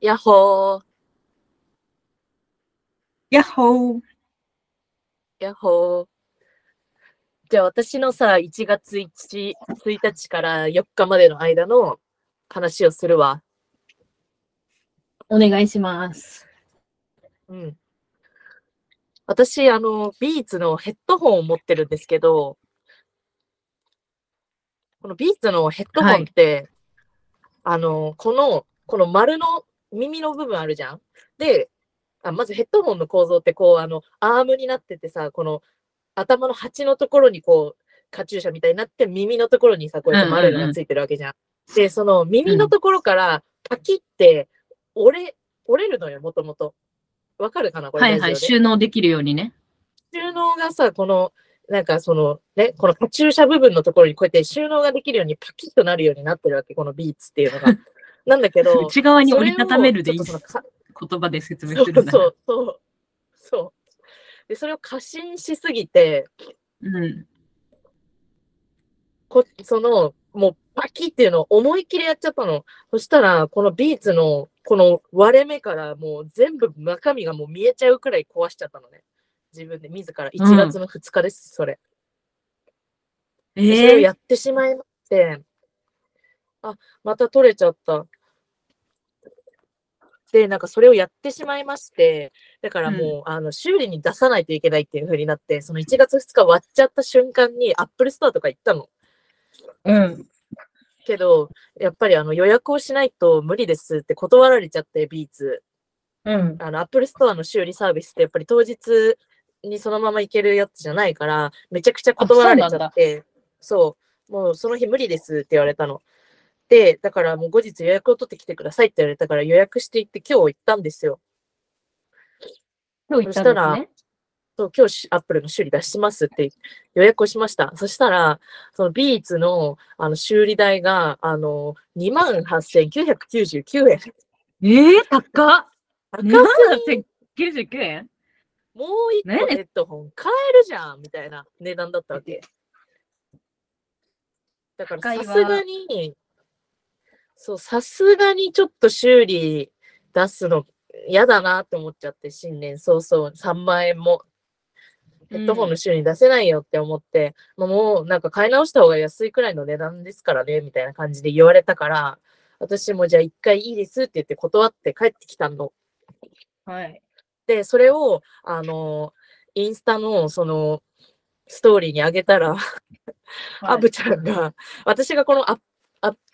やっほー、やっほー。やっほー。じゃあ私のさ、1月 1, 1日から4日までの間の話をするわ。お願いします。うん。私、あの、ビーツのヘッドホンを持ってるんですけど、このビーツのヘッドホンって、あの、この、この丸の耳の部分あるじゃん？で、あまずヘッドホンの構造って、こう、あの、アームになっててさ、この頭の鉢のところにこう、カチューシャみたいになって、耳のところにさ、こうやって丸いのがついてるわけじゃん。で、その耳のところからパキって折れ、折れるのよ、もともと。わかるかなこれ、はいはい、収納できるようにね。収納がさ、この、なんかそのね、このカチューシャ部分のところにこうやって収納ができるようにパキッとなるようになってるわけ、このビーツっていうのが。なんだけど、内側に折りたためるでいい言葉で説明そするそうそう。そう。で、それを過信しすぎて、うん。こその、もうパキっていうのを思いっきりやっちゃったの。そしたら、このビーツのこの割れ目からもう全部中身がもう見えちゃうくらい壊しちゃったのね。自分で自ら。1月の2日です、それ。それをえやってしまいまして、あ、また取れちゃった。で、なんかそれをやってしまいまして、だからもう、あの修理に出さないといけないっていう風になって、その1月2日割っちゃった瞬間にアップルストアとか行ったの。うん。けど、やっぱりあの予約をしないと無理ですって断られちゃって、 Beats。うん。あの、アップルストアの修理サービスってやっぱり当日にそのまま行けるやつじゃないから、めちゃくちゃ断られちゃって、そうもうその日無理ですって言われたの。で、だからもう後日予約を取ってきてくださいって言われたから予約して行って今日行ったんですよ。今日行ったんですね。そう、今日アップルの修理出しますって予約をしました。そしたら、そのビーツのあの修理代が、あの、28,999円。ええ高っ高2す万ぎ89円？もう一個ねヘッドホン買えるじゃんみたいな値段だったわけ。だからさすがに、そう、さすがにちょっと修理出すの嫌だなって思っちゃって、新年早々3万円もヘッドホンの修理に出せないよって思って、まあもうなんか買い直した方が安いくらいの値段ですからね、みたいな感じで言われたから、私もじゃあ一回いいですって言って断って帰ってきたの。はい。で、それを、あの、インスタの、その、ストーリーに上げたら、アブちゃんが、私がこのアッアッ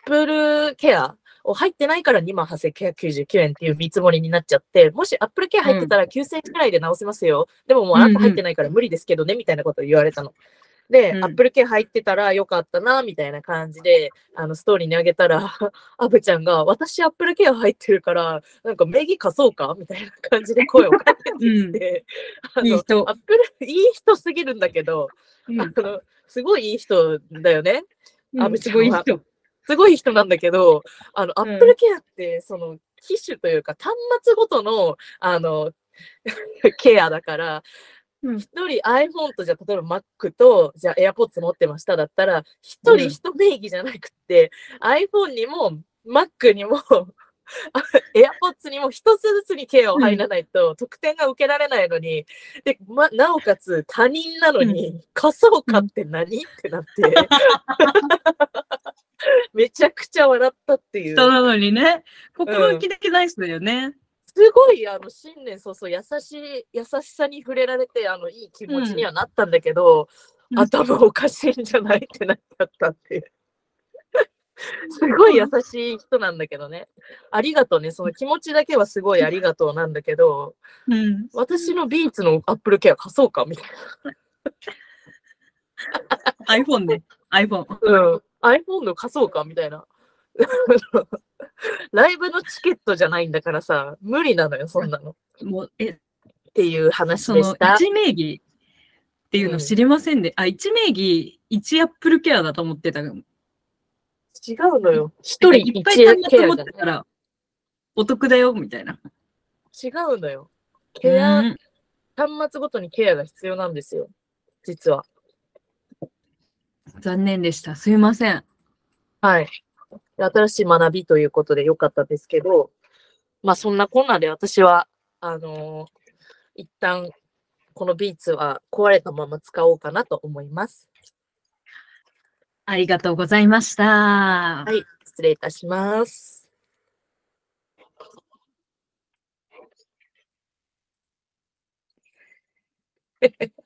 プルケアを入ってないから2万8999円っていう見積もりになっちゃって、もしアップルケア入ってたら9000円くらいで直せますよ。でももうあなた入ってないから無理ですけどね、みたいなことを言われたの。で、うんアップルケア入ってたらよかったな、みたいな感じで、あの、ストーリーに上げたら、アブちゃんが、私アップルケア入ってるから、なんか名義貸そうか？みたいな感じで声をかけてきて、いい人アップル、いい人すぎるんだけど、うんあの、すごいいい人だよね。あうんすごい人。すごい人なんだけど、あの、アうん。ップルケアって、その、機種というか、端末ごとの、あの、ケアだから、うん。一人 iPhone と、じゃあ、例えば Mac と、じゃあ AirPods 持ってましただったら、一人うん。一名義じゃなくて、iPhone にも、Mac にも、あ AirPods にも一つずつにケアを入らないと得点が受けられないのに、で、ま、なおかつ他人なのに、仮想化って何？ってなって、めちゃくちゃ笑ったっていう。人なのにね。心意気的な人だよね。すごい、あの、新年早々、優しい、優しさに触れられて、あの、いい気持ちにはなったんだけど、うん頭おかしいんじゃないってなっちゃったっていう。すごい優しい人なんだけどね。ありがとうね。その気持ちだけはすごいありがとうなんだけど、うん。私のビーツのアップルケア貸そうかみたい iPhone ね。iPhone。な。うん。iPhone の貸そうかみたいな。ライブのチケットじゃないんだからさ、無理なのよ、そんなの。っもう、え、ていう話そのでした。一名義っていうの知りませんで、あ、一名義、一アップルケアだと思ってたの。違うのよ。一人いっぱい一ケ端末持っ。てたら、お得だよ、みたいな。違うのよ。ケア、うん端末ごとにケアが必要なんですよ。実は。残念でした。すいません。はい。新しい学びということでよかったですけど、まあそんなこんなで私は、あのー、一旦このビーツは壊れたまま使おうかなと思います。ありがとうございました。はい、失礼いたします。